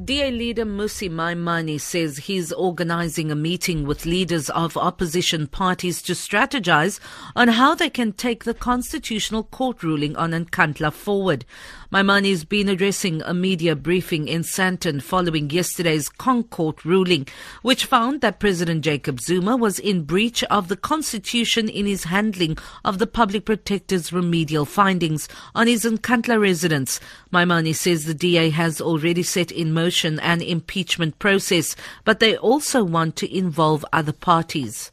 DA leader Mmusi Maimane says he's organizing a meeting with leaders of opposition parties to strategize on how they can take the constitutional court ruling on Nkandla forward. Maimane's been addressing a media briefing in Sandton following yesterday's ConCourt ruling, which found that President Jacob Zuma was in breach of the constitution in his handling of the public protector's remedial findings on his Nkandla residence. Maimane says the DA has already set in motion an impeachment process, but they also want to involve other parties.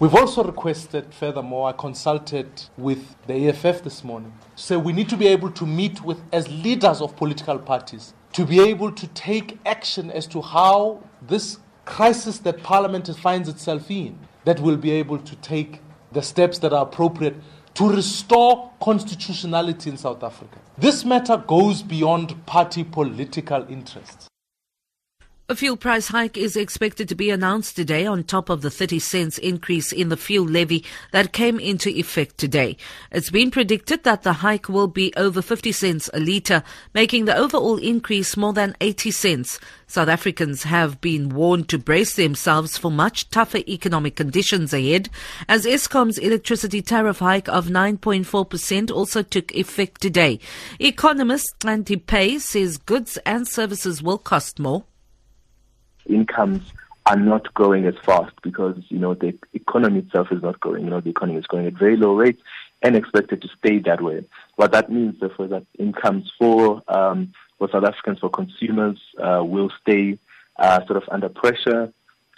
We've also requested, furthermore, I consulted with the EFF this morning. So we need to be able to meet with, as leaders of political parties, to be able to take action as to how this crisis that Parliament finds itself in, that will be able to take the steps that are appropriate to restore constitutionality in South Africa. This matter goes beyond party political interests. A fuel price hike is expected to be announced today on top of the 30 cents increase in the fuel levy that came into effect today. It's been predicted that the hike will be over 50 cents a litre, making the overall increase more than 80 cents. South Africans have been warned to brace themselves for much tougher economic conditions ahead, as Eskom's electricity tariff hike of 9.4% also took effect today. Economist Andy Pay says goods and services will cost more incomes are not growing as fast because you know the economy itself is not growing. You know the economy is growing at very low rates and expected to stay that way. What that means, therefore, that incomes for um, for South Africans, for consumers, uh, will stay uh, sort of under pressure,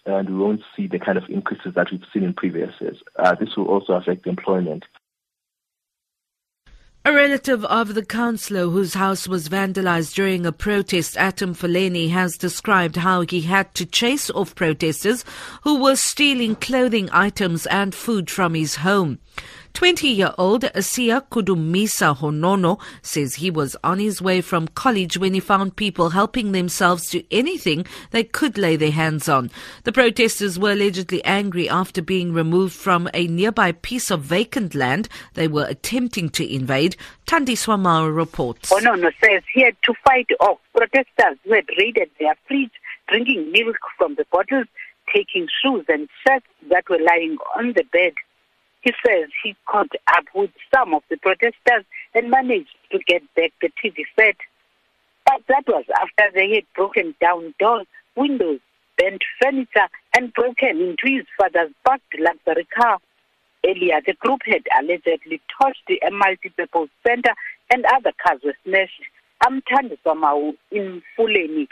and we won't see the kind of increases that we've seen in previous years. Uh, this will also affect employment. A relative of the councillor whose house was vandalized during a protest at Mfuleni has described how he had to chase off protesters who were stealing clothing items and food from his home. 20-year-old Asia Kudumisa Honono says he was on his way from college when he found people helping themselves to anything they could lay their hands on. The protesters were allegedly angry after being removed from a nearby piece of vacant land they were attempting to invade. Tandi Swamara reports. Honono says he had to fight off protesters who had raided their fridge, drinking milk from the bottles, taking shoes and shirts that were lying on the bed. He says he caught up with some of the protesters and managed to get back the TV set. But that was after they had broken down doors, windows, bent furniture, and broken into his father's parked luxury car. Earlier, the group had allegedly torched a multi-purpose center and other cars were smashed. I'm Tandi Samau in Mfuleni.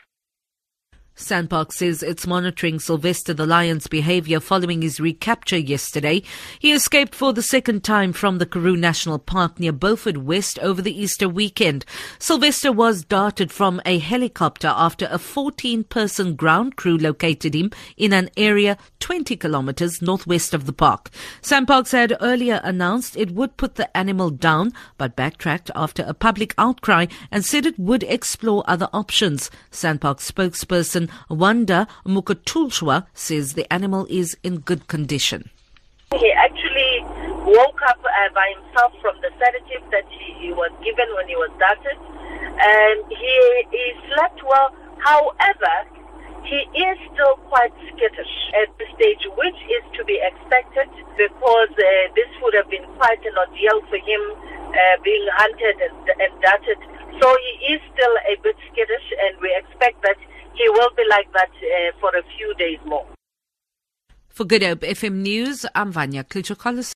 SANParks says it's monitoring Sylvester the lion's behavior following his recapture yesterday. He escaped for the second time from the Karoo National Park near Beaufort West over the Easter weekend. Sylvester was darted from a helicopter after a 14 person ground crew located him in an area 20 kilometers northwest of the park. SANParks had earlier announced it would put the animal down, but backtracked after a public outcry and said it would explore other options. SANParks spokesperson Wanda Mkutshulwa says the animal is in good condition. He actually woke up uh, by himself from the sedative that he, he, was given when he was darted, and he, he slept well. However, he is still quite skittish at this stage, which is to be expected because uh, this would have been quite an ordeal for him uh, being hunted and, and darted. So he is still a bit skittish, and we expect that he will be like that uh, for a few days more. For Good Hope FM News, I'm Vanya Klitschko